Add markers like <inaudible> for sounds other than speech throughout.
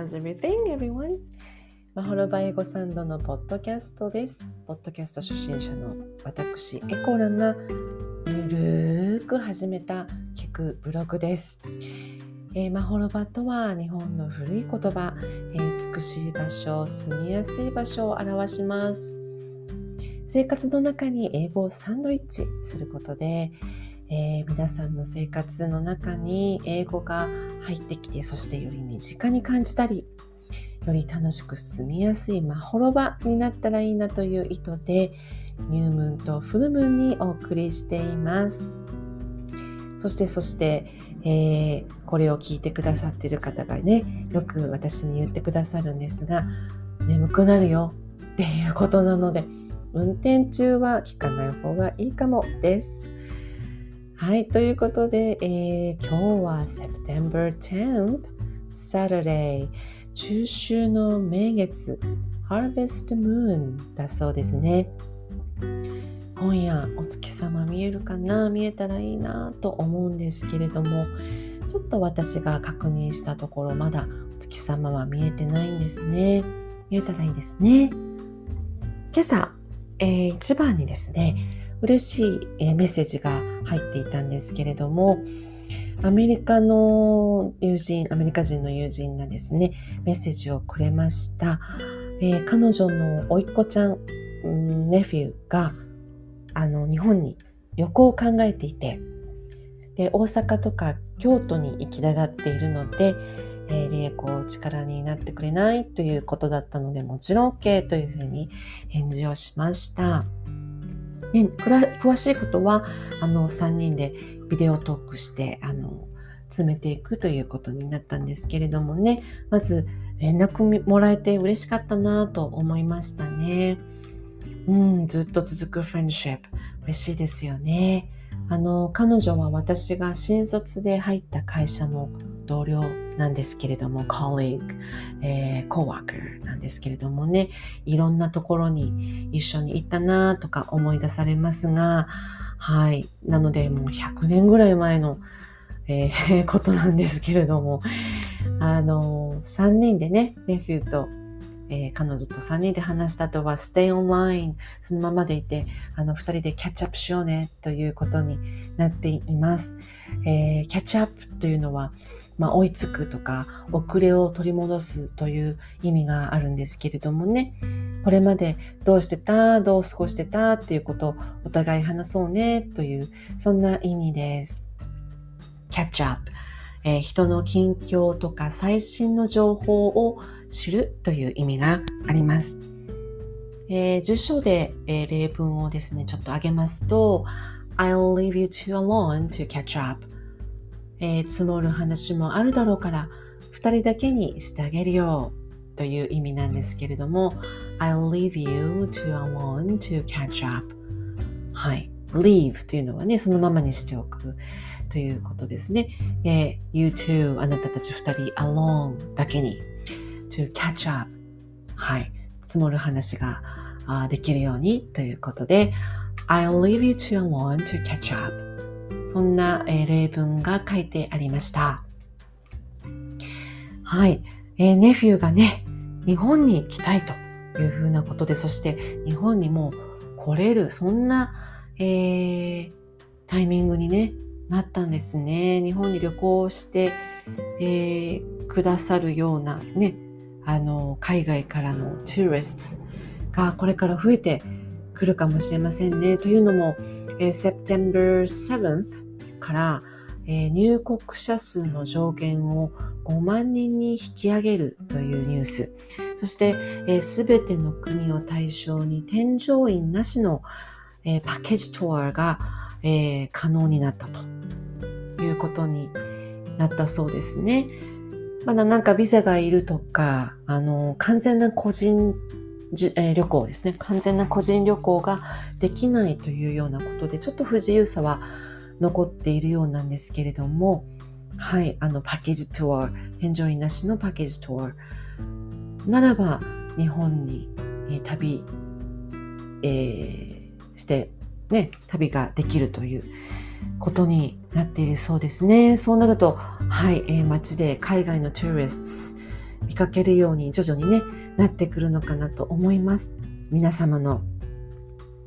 How's everything, everyone? マホロバ英語サンドのポッドキャストです。ポッドキャスト初心者の私、エコラがゆるーく始めた聞くブログです。えーマホロバとは日本の古い言葉、えー美しい場所、住みやすい場所を表します。生活の中に英語をサンドイッチすることで、えー皆さんの生活の中に英語が入ってきてそしてより身近に感じたりより楽しく住みやすいまほろばになったらいいなという意図でニュームーンとフルムーンにお送りしています。そしてそして、えーこれを聞いてくださっている方がねよく私に言ってくださるんですが眠くなるよっていうことなので運転中は聞かない方がいいかもです。はい、ということで、えー今日は September 10th, Saturday、中秋の名月、Harvest Moon だそうですね。今夜お月様見えるかな？見えたらいいなと思うんですけれども、ちょっと私が確認したところ、まだお月様は見えてないんですね。見えたらいいですね。今朝、えー一番にですね、嬉しいえメッセージが入っていたんですけれども、アメリカの友人、アメリカ人の友人がですね、メッセージをくれました。えー彼女の甥っ子ちゃん、ネフィーが、あの、日本に旅行を考えていて、で、大阪とか京都に行きたがっているので、えー、リエコ力になってくれないということだったので、もちろん OK というふうに返事をしました。ね、詳しいことはあの3人でビデオトークしてあの詰めていくということになったんですけれどもねまず連絡もらえて嬉しかったなと思いましたね。うん、ずっと続くフレンドシップ嬉しいですよね。あの彼女は私が新卒で入った会社の同僚なんですけれども、colleague、えー、coworker なんですけれどもね、いろんなところに一緒に行ったなとか思い出されますが、はい。なので、もう100年ぐらい前の、えー <laughs> ことなんですけれども、あの、3人でね、ネフューと、えー彼女と3人で話した後は、stay online、そのままでいて、あの、2人でキャッチアップしようね、ということになっています。えーキャッチアップというのは、まあ、追いつくとか、遅れを取り戻すという意味があるんですけれどもね、これまでどうしてた、どう過ごしてたっていうことをお互い話そうねという、そんな意味です。キャッチアップ、えー人の近況とか最新の情報を知るという意味があります。えー辞書で、えー例文をですね、ちょっと挙げますと、I'll leave you two alone to catch up. えー積もる話もあるだろうから、二人だけにしてあげるよという意味なんですけれども、I'll leave you to alone to catch up. はい。leave というのはね、そのままにしておくということですね。えー you two あなたたち二人 alone だけに to catch up はい。積もる話ができるようにということで I'll leave you to alone to catch up そんな、え例文が書いてありました。はい。えーネフューがね、日本に来たいというふうなことで、そして日本にも来れる、そんな、えータイミングにね、なったんですね。日本に旅行して、えーくださるようなね、あの、海外からのトゥーリストがこれから増えてくるかもしれませんね。というのも、えー September 7th から、えー入国者数の上限を5万人に引き上げるというニュース。そして、す、べ、ての国を対象に添乗員なしの、えーパッケージツアーが、えー可能になったということになったそうですね。まだなんかビザがいるとか、あの、完全な個人じえー旅行ですね。完全な個人旅行ができないというようなことで、ちょっと不自由さは残っているようなんですけれども、はい、あの、パッケージツアー、添乗員なしのパッケージツアーならば、日本に、えー旅、えーして、ね、旅ができるということになっているそうですね。そうなると、はい、えー街で海外の tourist、見かけるように徐々にね、なってくるのかなと思います。皆様の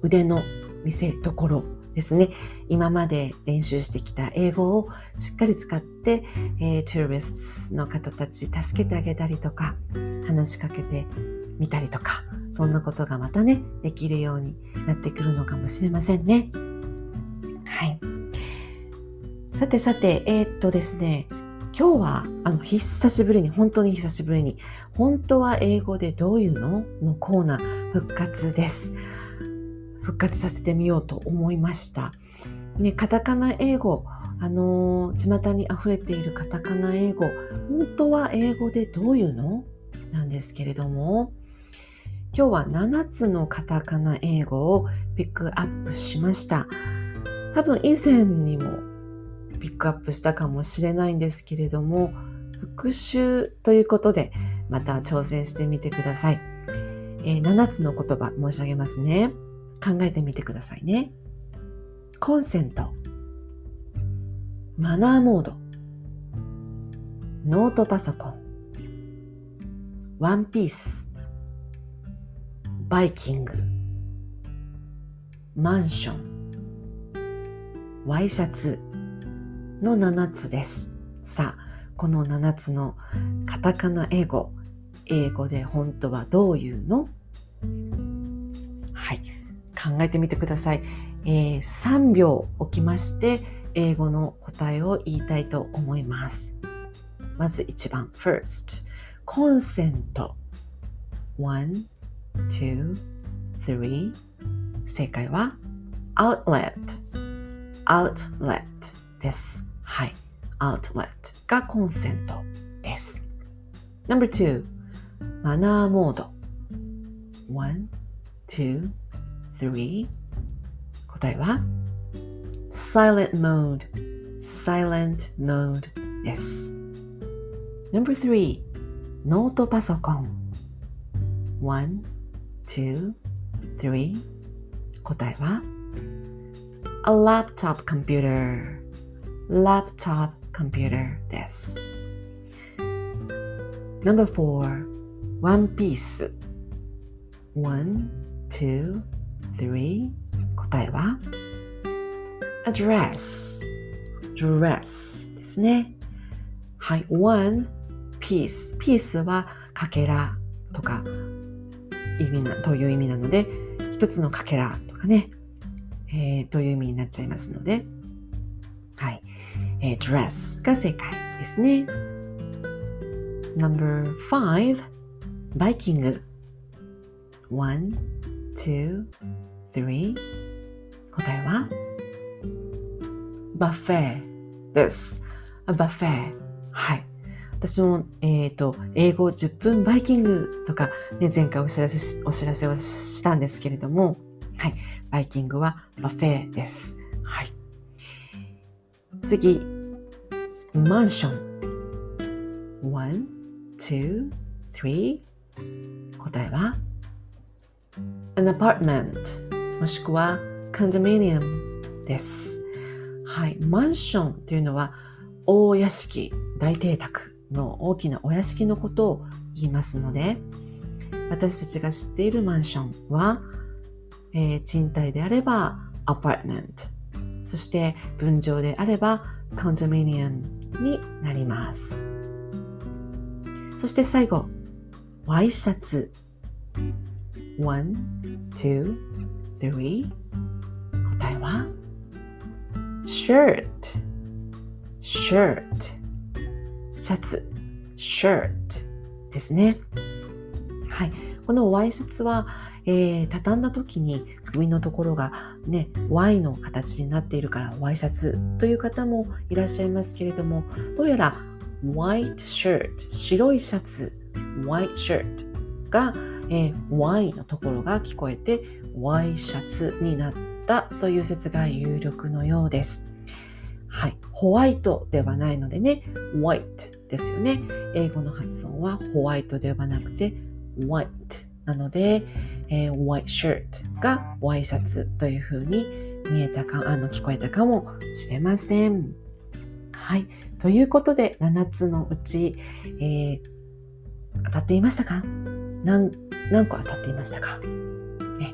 腕の見せ所ですね。今まで練習してきた英語をしっかり使って、えー、 tourist の方たち助けてあげたりとか、話しかけてみたりとか、そんなことがまたね、できるようになってくるのかもしれませんね。はい。さてさて、えー、っとですね、今日はあの久しぶりに、本当に久しぶりに、本当は英語でどういうの？のコーナー復活です。復活させてみようと思いました。ね、カタカナ英語、あのー、巷に溢れているカタカナ英語、本当は英語でどういうの？なんですけれども、今日は7つのカタカナ英語をピックアップしました。多分以前にもピックアップしたかもしれないんですけれども、復習ということでまた挑戦してみてください。えー、7つの言葉申し上げますね。考えてみてくださいね。コンセント、マナーモード、ノートパソコン、ワンピース、バイキング、マンション、ワイシャツ。の7つです。さあ、この7つのカタカナ英語、英語で本当はどういうの？考えてみてください。えー、3秒置きまして、英語の答えを言いたいと思います。まず1番、first。コンセント。one, two, three。正解は outlet。outlet です。はい。outlet がコンセントです。Number two、マナーモード。one, two, three 答えは silent mode silent mode です Number three ノートパソコン one, two, three 答えは a laptop computer laptop computer です Number four one piece one, two, three. 答えは？A dress dress ですね。はい one piece. Piece はかけらとか意味なという意味なので一つのかけらとかね、えー、という意味になっちゃいますので。はい、えー、dress が正解ですね。Number five. バイキング one two, three 答えは？ buffet です。 buffet。はい。私も、えっ、ー、と、英語10分バイキングとか、ね、前回お知らせし、お知らせをしたんですけれども、はい。バイキングは buffet です。はい。次、マンション。one, two, three 答えは？An apartment もしくは condominium です。はい。マンションっていうのは大屋敷、大邸宅の大きなお屋敷のことを言いますので、私たちが知っているマンションは、えー、賃貸であればアパートメント、そして分譲であればコンドミニアムになります。そして最後、ワイシャツ。One, two, three. 答えは？Shirt. Shirt. シャツ。Shirt. ですね。はい。このワイシャツは、えー、畳んだ時に首のところがね Y の形になっているからワイシャツという方もいらっしゃいますけれどもどうやら white shirt 白いシャツ white shirt がえー、Y のところが聞こえて Y シャツになったという説が有力のようです。はい。ホワイトではないのでね、white ですよね。英語の発音はホワイトではなくて white なので、えー、white shirt が Y シャツというふうに見えたか、あの、聞こえたかもしれません。はい。ということで、7つのうち、えー、当たっていましたか？何何個当たっていましたか？ね、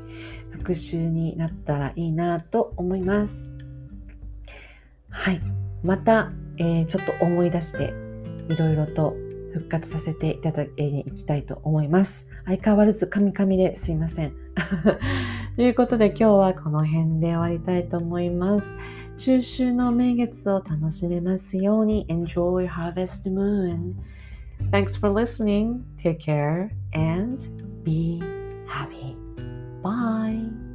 復習になったらいいなと思います。はい。また、えー、ちょっと思い出して、いろいろと復活させていただきに行きたいと思います。相変わらずカミカミですいません。<laughs> ということで今日はこの辺で終わりたいと思います。中秋の名月を楽しめますように Enjoy Harvest Moon! Thanks for listening. Take care and be happy. Bye.